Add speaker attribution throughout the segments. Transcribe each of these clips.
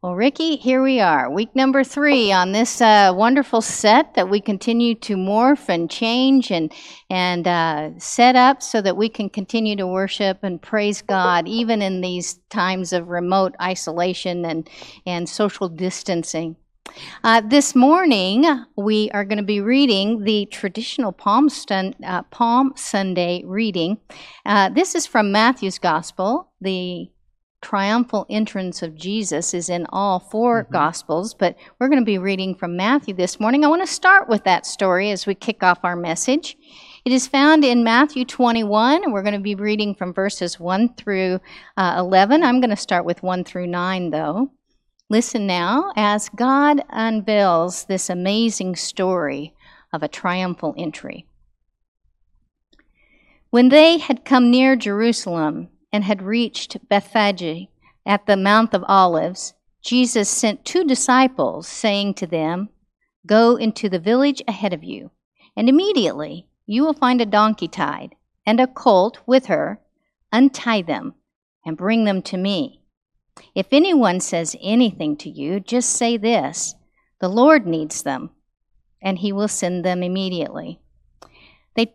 Speaker 1: Well, Ricky, here we are, week number three on this uh, wonderful set that we continue to morph and change and and uh, set up so that we can continue to worship and praise God, even in these times of remote isolation and and social distancing. Uh, this morning, we are going to be reading the traditional Palm, Stun- uh, Palm Sunday reading. Uh, this is from Matthew's Gospel, the triumphal entrance of Jesus is in all 4
Speaker 2: Mhm.
Speaker 1: Gospels, but we're going to be reading from Matthew this morning. I want to start with that story as we kick off our message. It is found in Matthew 21, and we're going to be reading from verses 1 through uh, 11. I'm going to start with 1 through 9, though. Listen now as God unveils this amazing story of a triumphal entry. When they had come near Jerusalem and had reached Bethphage at the Mount of Olives, Jesus sent two disciples, saying to them, Go into the village ahead of you, and immediately you will find a donkey tied, and a colt with her. Untie them, and bring them to me. If anyone says anything to you, just say this The Lord needs them, and he will send them immediately. They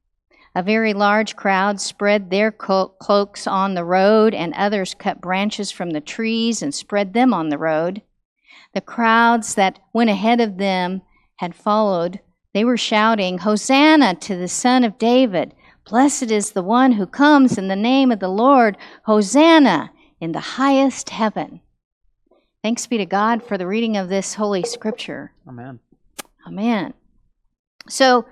Speaker 1: A very large crowd spread their cloaks on the road, and others cut branches from the trees and spread them on the road. The crowds that went ahead of them had followed. They were shouting, Hosanna to the Son of David! Blessed is the one who comes in the name of the Lord! Hosanna in the highest heaven! Thanks be to God for the reading of this holy scripture.
Speaker 2: Amen.
Speaker 1: Amen. So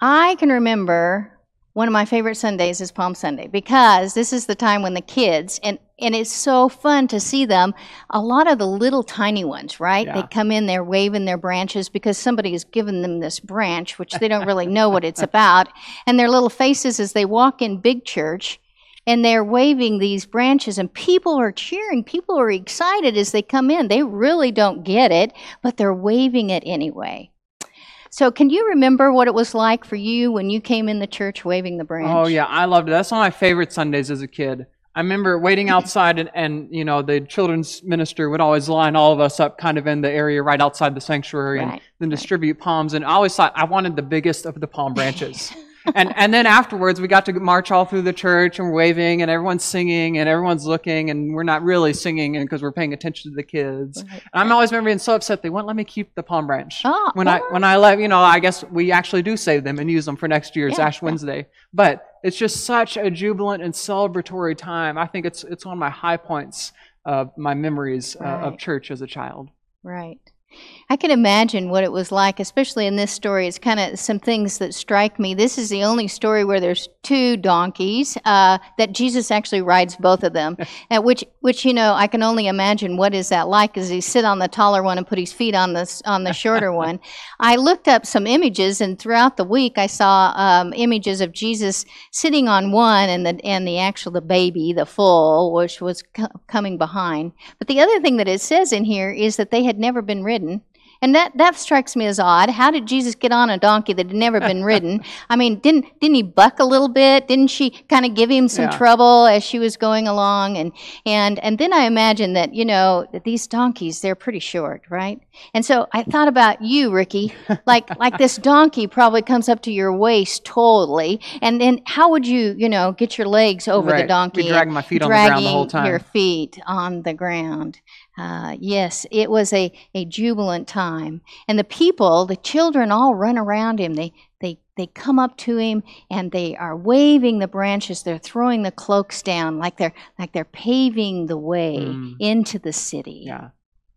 Speaker 1: I can remember one of my favorite Sundays is Palm Sunday because this is the time when the kids and and it's so fun to see them. A lot of the little tiny ones, right? They come in, they're waving their branches because somebody has given them this branch, which they don't really know what it's about, and their little faces as they walk in big church. And they're waving these branches, and people are cheering. People are excited as they come in. They really don't get it, but they're waving it anyway. So, can you remember what it was like for you when you came in the church waving the branch?
Speaker 2: Oh yeah, I loved it. That's one of my favorite Sundays as a kid. I remember waiting outside, and, and you know the children's minister would always line all of us up, kind of in the area right outside the sanctuary, and
Speaker 1: Right,
Speaker 2: then distribute palms. And I always thought I wanted the biggest of the palm branches. And and then afterwards, we got to march all through the church and we're waving, and everyone's singing, and everyone's looking, and we're not really singing because we're paying attention to the kids.
Speaker 1: Right.
Speaker 2: And I'm always remember being so upset they wouldn't let me keep the palm branch
Speaker 1: Oh,
Speaker 2: when I when I let you know, I guess we actually do save them and use them for next year's
Speaker 1: Yeah,
Speaker 2: Ash
Speaker 1: yeah.
Speaker 2: Wednesday. But it's just such a jubilant and celebratory time. I think it's it's one of my high points of my memories uh, of church as a child.
Speaker 1: Right. I can imagine what it was like, especially in this story. It's kind of some things that strike me. This is the only story where there's two donkeys uh, that Jesus actually rides both of them, at which, which you know, I can only imagine what is that like. Does he sit on the taller one and put his feet on the on the shorter one? I looked up some images, and throughout the week, I saw um, images of Jesus sitting on one, and the and the actual the baby, the foal, which was co- coming behind. But the other thing that it says in here is that they had never been ridden. And that, that strikes me as odd. How did Jesus get on a donkey that had never been ridden? I mean, didn't didn't he buck a little bit? Didn't she kind of give him some
Speaker 2: Yeah.
Speaker 1: trouble as she was going along? And and and then I imagine that you know that these donkeys they're pretty short, right? And so I thought about you, Ricky. Like like this donkey probably comes up to your waist totally, and then how would you you know get your legs over the donkey?
Speaker 2: Be dragging my feet on the ground the whole
Speaker 1: dragging your feet on the ground. Uh, yes, it was a, a jubilant time. And the people, the children all run around him. They, they, they come up to him and they are waving the branches. They're throwing the cloaks down like they're, like they're paving the way
Speaker 2: Mm.
Speaker 1: into the city.
Speaker 2: Yeah,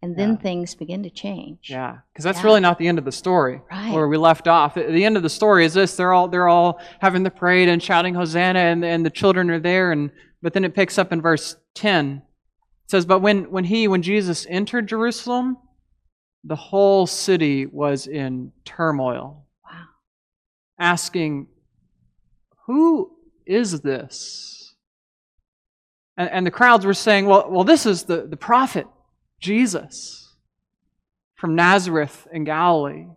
Speaker 1: And then
Speaker 2: yeah.
Speaker 1: things begin to change.
Speaker 2: yeah. Because that's
Speaker 1: Yeah.
Speaker 2: really not the end of the story.
Speaker 1: Right.
Speaker 2: Where we left off. The the end of the story is this: they're all they're all having the parade and shouting Hosanna, and, and the children are there. And but then it picks up in verse ten. It says, "But when when he when Jesus entered Jerusalem, the whole city was in turmoil,
Speaker 1: Wow.
Speaker 2: asking, Who is this? And, and the crowds were saying, Well, well this is the, the prophet, Jesus, from Nazareth in Galilee.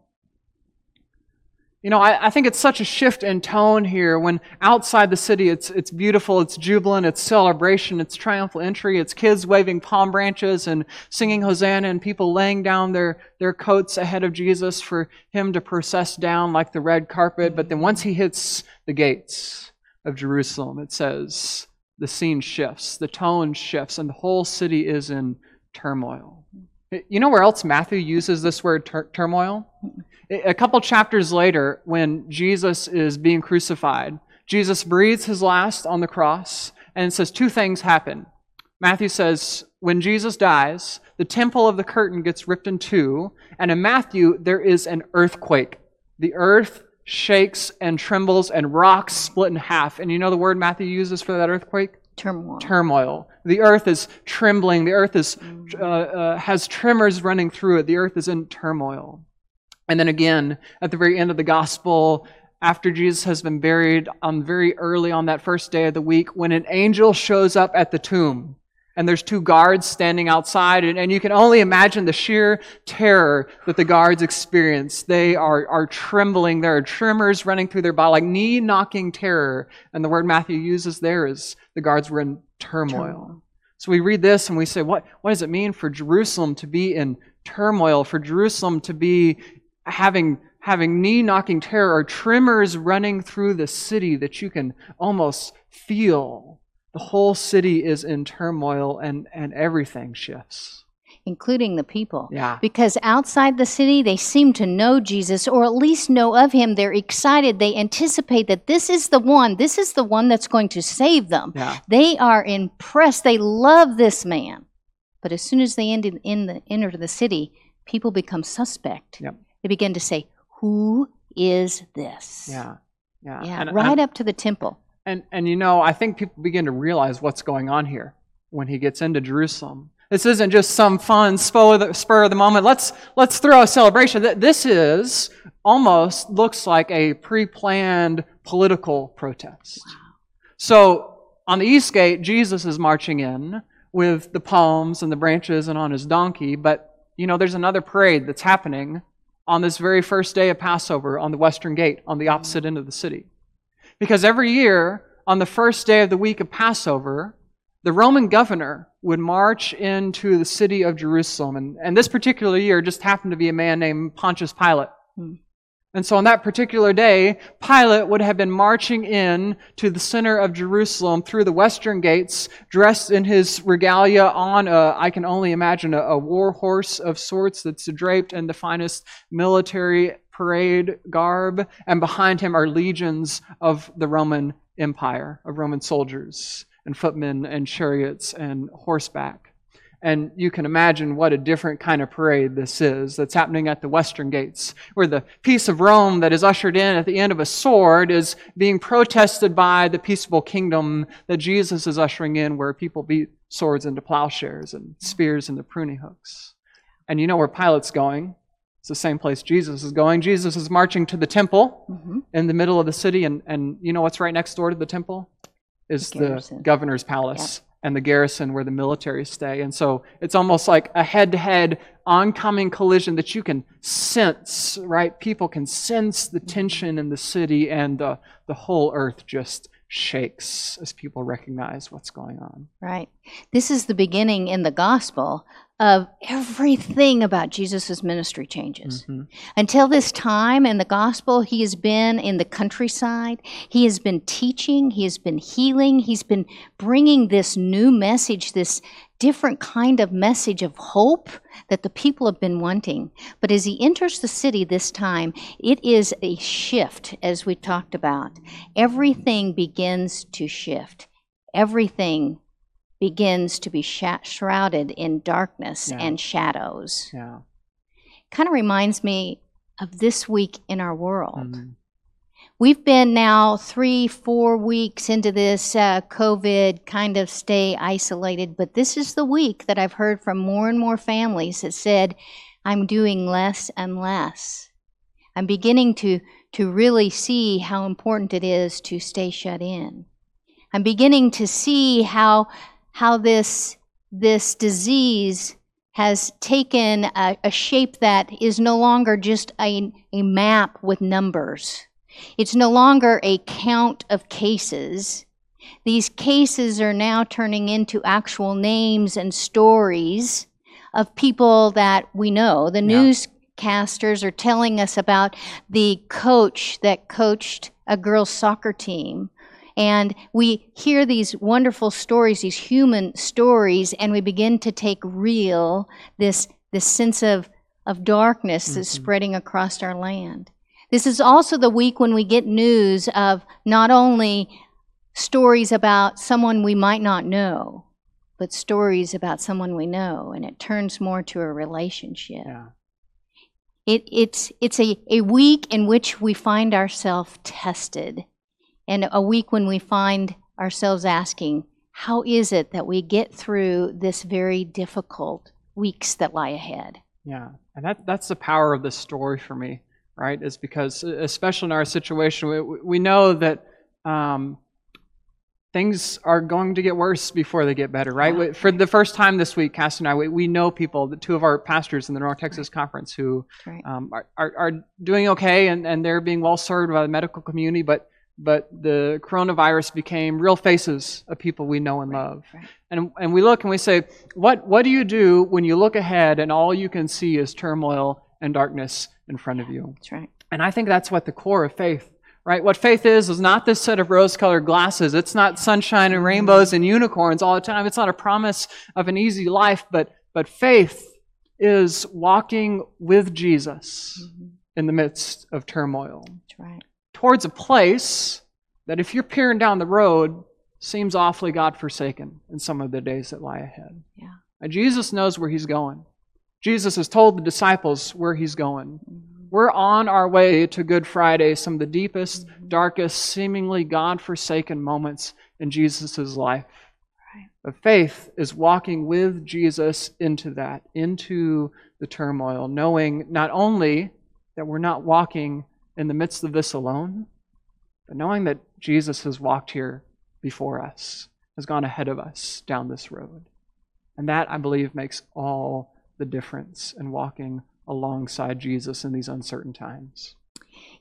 Speaker 2: You know, I, I, think it's such a shift in tone here when outside the city it's, it's beautiful, it's jubilant, it's celebration, it's triumphal entry, it's kids waving palm branches and singing Hosanna and people laying down their, their coats ahead of Jesus for him to process down like the red carpet. But then once he hits the gates of Jerusalem, it says the scene shifts, the tone shifts, and the whole city is in turmoil. You know where else Matthew uses this word tur- turmoil? A couple chapters later, when Jesus is being crucified, Jesus breathes his last on the cross and says two things happen. Matthew says, when Jesus dies, the temple of the curtain gets ripped in two, and in Matthew, there is an earthquake. The earth shakes and trembles, and rocks split in half. And you know the word Matthew uses for that earthquake?
Speaker 1: Turmoil.
Speaker 2: Turmoil. The earth is trembling. The earth is, uh, uh, has tremors running through it. The earth is in turmoil. And then again, at the very end of the gospel, after Jesus has been buried on very early on that first day of the week, when an angel shows up at the tomb, and there's two guards standing outside, and, and you can only imagine the sheer terror that the guards experience. They are, are trembling. There are tremors running through their body, like knee knocking terror. And the word Matthew uses there is the guards were in turmoil. turmoil. So we read this and we say, what, what does it mean for Jerusalem to be in turmoil, for Jerusalem to be having having knee knocking terror or tremors running through the city that you can almost feel. The whole city is in turmoil and, and everything shifts.
Speaker 1: Including the people.
Speaker 2: Yeah.
Speaker 1: Because outside the city, they seem to know Jesus or at least know of him. They're excited. They anticipate that this is the one. This is the one that's going to save them.
Speaker 2: Yeah.
Speaker 1: They are impressed. They love this man. But as soon as they end in, in the, enter the city, people become suspect.
Speaker 2: Yep
Speaker 1: they begin to say, Who is this?
Speaker 2: Yeah. Yeah.
Speaker 1: Yeah.
Speaker 2: And,
Speaker 1: right
Speaker 2: and,
Speaker 1: up to the temple.
Speaker 2: And and you know, I think people begin to realize what's going on here when he gets into Jerusalem. This isn't just some fun spur of the, spur of the moment. Let's let's throw a celebration. This is almost looks like a pre-planned political protest.
Speaker 1: Wow.
Speaker 2: So on the east gate, Jesus is marching in with the palms and the branches and on his donkey. But you know, there's another parade that's happening on this very first day of Passover on the western gate on the opposite end of the city. Because every year, on the first day of the week of Passover, the Roman governor would march into the city of Jerusalem. And, and this particular year just happened to be a man named Pontius Pilate.
Speaker 1: Hmm.
Speaker 2: And so on that particular day, Pilate would have been marching in to the center of Jerusalem through the western gates, dressed in his regalia on, a, I can only imagine, a, a war horse of sorts that's draped in the finest military parade garb. And behind him are legions of the Roman Empire, of Roman soldiers and footmen and chariots and horseback. And you can imagine what a different kind of parade this is that's happening at the western gates, where the peace of Rome that is ushered in at the end of a sword is being protested by the peaceable kingdom that Jesus is ushering in, where people beat swords into plowshares and spears into pruning hooks. And you know where Pilate's going? It's the same place Jesus is going. Jesus is marching to the temple
Speaker 1: mm-hmm.
Speaker 2: in the middle of the city, and, and you know what's right next door to the temple? Is the, the governor's palace. Yep and the garrison where the military stay. And so it's almost like a head to head oncoming collision that you can sense, right? People can sense the tension in the city and the, the whole earth just shakes as people recognize what's going on.
Speaker 1: Right. This is the beginning in the gospel of everything about Jesus' ministry changes.
Speaker 2: Mm-hmm.
Speaker 1: Until this time in the gospel, he has been in the countryside. He has been teaching. He has been healing. He's been bringing this new message, this different kind of message of hope that the people have been wanting. But as he enters the city this time, it is a shift, as we talked about. Everything begins to shift. Everything begins to be sh- shrouded in darkness
Speaker 2: Yeah.
Speaker 1: and shadows.
Speaker 2: Yeah.
Speaker 1: Kind of reminds me of this week in our world.
Speaker 2: Mhm.
Speaker 1: We've been now three, four weeks into this uh, COVID kind of stay isolated, but this is the week that I've heard from more and more families that said, I'm doing less and less. I'm beginning to, to really see how important it is to stay shut in. I'm beginning to see how, how this, this disease has taken a, a shape that is no longer just a, a map with numbers. It's no longer a count of cases. These cases are now turning into actual names and stories of people that we know. The
Speaker 2: Yeah.
Speaker 1: newscasters are telling us about the coach that coached a girls' soccer team. And we hear these wonderful stories, these human stories, and we begin to take real this, this sense of, of darkness that's
Speaker 2: Mhm.
Speaker 1: spreading across our land. This is also the week when we get news of not only stories about someone we might not know, but stories about someone we know, and it turns more to a relationship.
Speaker 2: Yeah.
Speaker 1: It, it's it's a, a week in which we find ourselves tested, and a week when we find ourselves asking, How is it that we get through this very difficult weeks that lie ahead?
Speaker 2: Yeah, and that that's the power of this story for me, right? Is because especially in our situation, we, we know that um, things are going to get worse before they get better, right?
Speaker 1: Yeah.
Speaker 2: For the first time this week, Cass and I, we, we know people, the two of our pastors in the North Texas Conference, who
Speaker 1: Right.
Speaker 2: um, are, are, are doing okay and, and they're being well served by the medical community, but but the coronavirus became real faces of people we know and love.
Speaker 1: right.
Speaker 2: And, and we look and we say, what, what do you do when you look ahead and all you can see is turmoil and darkness in front of you?
Speaker 1: That's right.
Speaker 2: And I think that's what the core of faith, right? What faith is, is not this set of rose colored glasses. It's not sunshine and rainbows and unicorns all the time. It's not a promise of an easy life, but, but faith is walking with Jesus
Speaker 1: Mhm.
Speaker 2: in the midst of turmoil
Speaker 1: That's right.
Speaker 2: Towards a place that if you're peering down the road seems awfully God forsaken in some of the days that lie ahead.
Speaker 1: Yeah.
Speaker 2: And Jesus knows where he's going. Jesus has told the disciples where he's going.
Speaker 1: Mhm.
Speaker 2: We're on our way to Good Friday, some of the deepest,
Speaker 1: Mhm.
Speaker 2: darkest, seemingly God forsaken moments in Jesus' life.
Speaker 1: Right.
Speaker 2: But faith is walking with Jesus into that, into the turmoil, knowing not only that we're not walking in the midst of this alone, but knowing that Jesus has walked here before us, has gone ahead of us down this road. And that, I believe, makes all the difference in walking alongside Jesus in these uncertain times.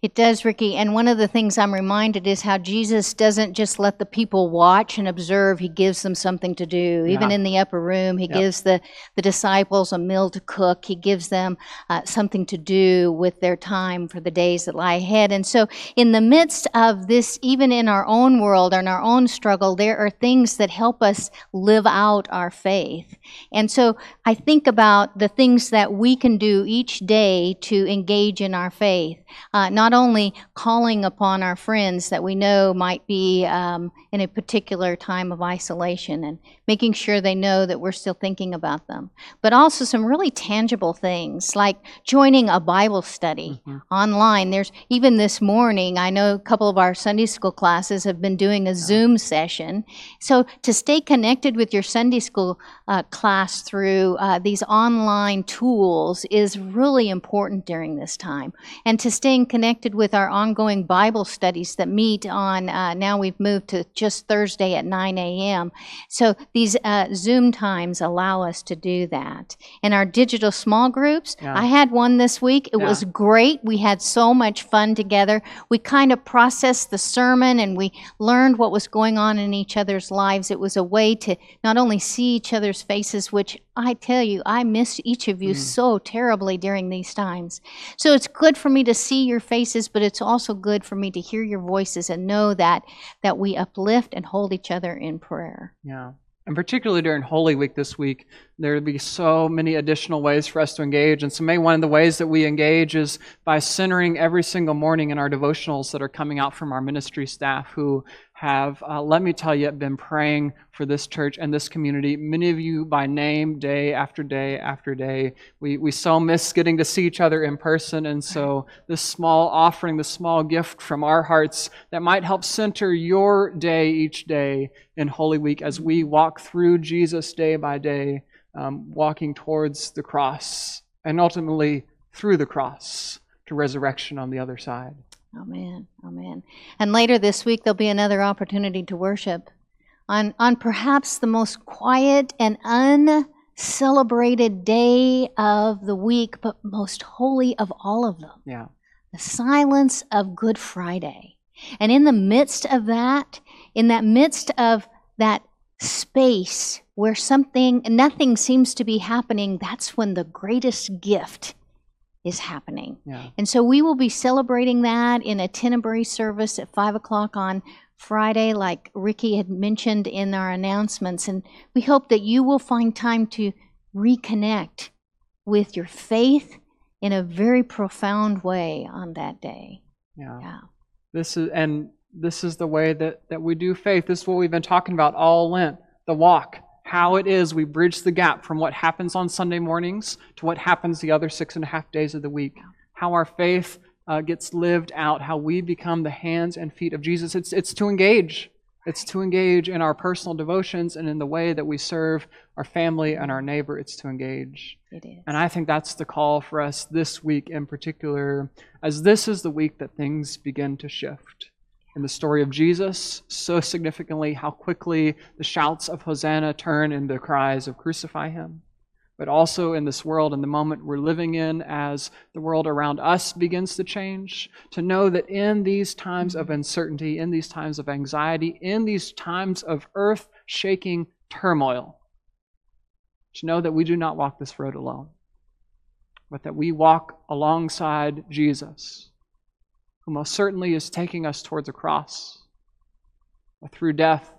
Speaker 1: It does, Ricky. And one of the things I'm reminded is how Jesus doesn't just let the people watch and observe, he gives them something to do. Even in the upper room, he
Speaker 2: Yep.
Speaker 1: gives the, the disciples a meal to cook, he gives them uh, something to do with their time for the days that lie ahead. And so, in the midst of this, even in our own world and our own struggle, there are things that help us live out our faith. And so, I think about the things that we can do each day to engage in our faith. Uh, not only calling upon our friends that we know might be um, in a particular time of isolation and making sure they know that we're still thinking about them, but also some really tangible things like joining a Bible study
Speaker 2: Mhm.
Speaker 1: online. There's even this morning, I know a couple of our Sunday school classes have been doing a Zoom session. So to stay connected with your Sunday school uh, class through uh, these online tools is really important during this time. And to staying connected with our ongoing Bible studies that meet on, uh, now we've moved to just Thursday at 9 a.m. So these uh, Zoom times allow us to do that. And our digital small groups,
Speaker 2: Yeah.
Speaker 1: I had one this week. It
Speaker 2: Yeah.
Speaker 1: was great. We had so much fun together. We kind of processed the sermon and we learned what was going on in each other's lives. It was a way to not only see each other's faces, which I tell you, I miss each of you
Speaker 2: Mm.
Speaker 1: so terribly during these times. So it's good for me to see your faces, but it's also good for me to hear your voices and know that that we uplift and hold each other in prayer.
Speaker 2: Yeah. And particularly during Holy Week this week, there will be so many additional ways for us to engage. And so, maybe one of the ways that we engage is by centering every single morning in our devotionals that are coming out from our ministry staff who have, uh, let me tell you, been praying for this church and this community. Many of you by name, day after day after day. We, we so miss getting to see each other in person. And so, this small offering, this small gift from our hearts that might help center your day each day in Holy Week as we walk through Jesus day by day, um, walking towards the cross and ultimately through the cross to resurrection on the other side.
Speaker 1: Amen. Amen. And later this week, there'll be another opportunity to worship on, on perhaps the most quiet and uncelebrated day of the week, but most holy of all of them
Speaker 2: Yeah.
Speaker 1: the silence of Good Friday. And in the midst of that, in that midst of that space where something, nothing seems to be happening, that's when the greatest gift is happening.
Speaker 2: Yeah.
Speaker 1: And so we will be celebrating that in a Tenebrae service at 5 o'clock on Friday, like Ricky had mentioned in our announcements. And we hope that you will find time to reconnect with your faith in a very profound way on that day.
Speaker 2: Yeah.
Speaker 1: Yeah.
Speaker 2: This is and this is the way that, that we do faith. This is what we've been talking about all Lent. The walk. How it is we bridge the gap from what happens on Sunday mornings to what happens the other six and a half days of the week. How our faith uh, gets lived out, how we become the hands and feet of Jesus. It's, it's to engage. It's to engage in our personal devotions and in the way that we serve our family and our neighbor. It's to engage.
Speaker 1: It is.
Speaker 2: And I think that's the call for us this week in particular, as this is the week that things begin to shift. In the story of Jesus, so significantly, how quickly the shouts of Hosanna turn into cries of crucify him. But also in this world, in the moment we're living in, as the world around us begins to change, to know that in these times of uncertainty, in these times of anxiety, in these times of earth shaking turmoil, to know that we do not walk this road alone, but that we walk alongside Jesus, who most certainly is taking us towards a cross, but through death,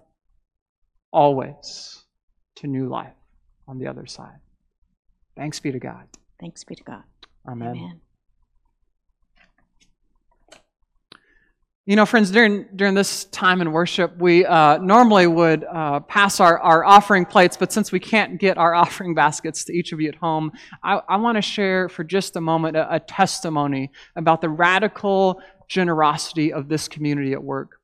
Speaker 2: always to new life on the other side. Thanks be to God.
Speaker 1: Thanks be to God.
Speaker 2: Amen.
Speaker 1: Amen.
Speaker 2: You know, friends, during during this time in worship, we uh, normally would uh, pass our, our offering plates, but since we can't get our offering baskets to each of you at home, I, I want to share for just a moment a, a testimony about the radical generosity of this community at work.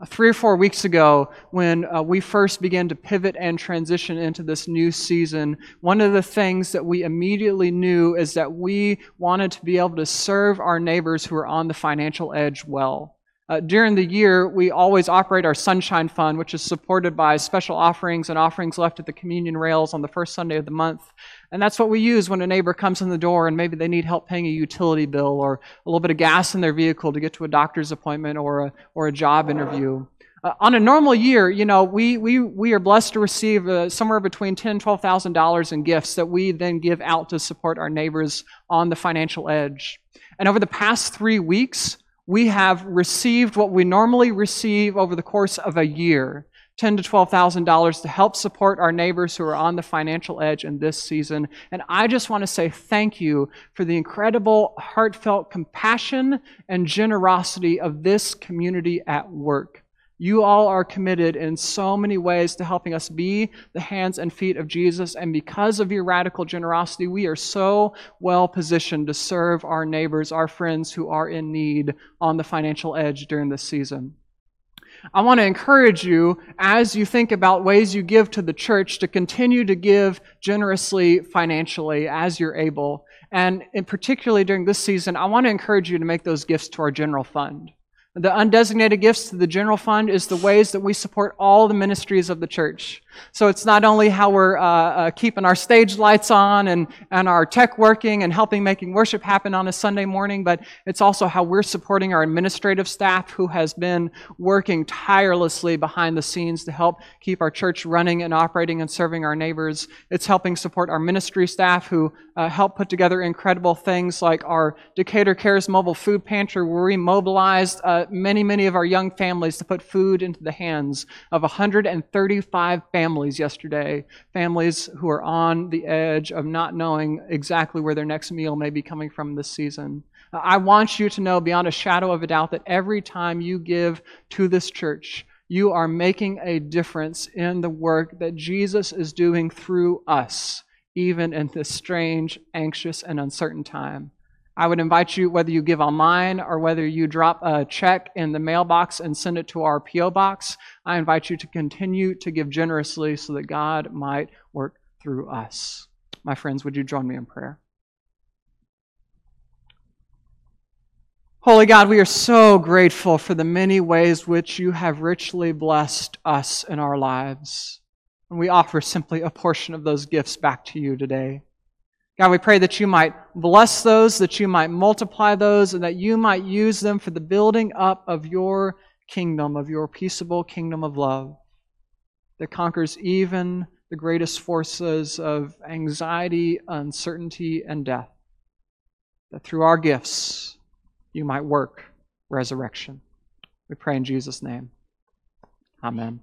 Speaker 2: Uh, Three or four weeks ago, when uh, we first began to pivot and transition into this new season, one of the things that we immediately knew is that we wanted to be able to serve our neighbors who are on the financial edge well. Uh, during the year, we always operate our Sunshine Fund, which is supported by special offerings and offerings left at the communion rails on the first Sunday of the month. And that's what we use when a neighbor comes in the door and maybe they need help paying a utility bill or a little bit of gas in their vehicle to get to a doctor's appointment or a, or a job interview. Uh, on a normal year, you know, we, we, we are blessed to receive uh, somewhere between ten, twelve thousand dollars in gifts that we then give out to support our neighbors on the financial edge. And over the past three weeks, we have received what we normally receive over the course of a year, ten to twelve thousand dollars to help support our neighbors who are on the financial edge in this season. And I just want to say thank you for the incredible, heartfelt compassion and generosity of this community at work. You all are committed in so many ways to helping us be the hands and feet of Jesus. And because of your radical generosity, we are so well positioned to serve our neighbors, our friends who are in need on the financial edge during this season. I want to encourage you as you think about ways you give to the church to continue to give generously financially as you're able. And in particularly during this season, I want to encourage you to make those gifts to our general fund. The undesignated gifts to the general fund is the ways that we support all the ministries of the church. So it's not only how we're uh, uh, keeping our stage lights on and, and our tech working and helping making worship happen on a Sunday morning, but it's also how we're supporting our administrative staff who has been working tirelessly behind the scenes to help keep our church running and operating and serving our neighbors. It's helping support our ministry staff who uh, help put together incredible things like our Decatur Cares mobile food pantry where we mobilized many, many of our young families to put food into the hands of 135 families yesterday. Families who are on the edge of not knowing exactly where their next meal may be coming from this season. I want you to know beyond a shadow of a doubt that every time you give to this church, you are making a difference in the work that Jesus is doing through us, even in this strange, anxious, and uncertain time. I would invite you, whether you give online or whether you drop a check in the mailbox and send it to our P.O. box, I invite you to continue to give generously so that God might work through us. My friends, would you join me in prayer? Holy God, we are so grateful for the many ways which you have richly blessed us in our lives. And we offer simply a portion of those gifts back to you today. God, we pray that you might bless those, that you might multiply those, and that you might use them for the building up of your kingdom, of your peaceable kingdom of love that conquers even the greatest forces of anxiety, uncertainty, and death. That through our gifts, you might work resurrection. We pray in Jesus' name. Amen.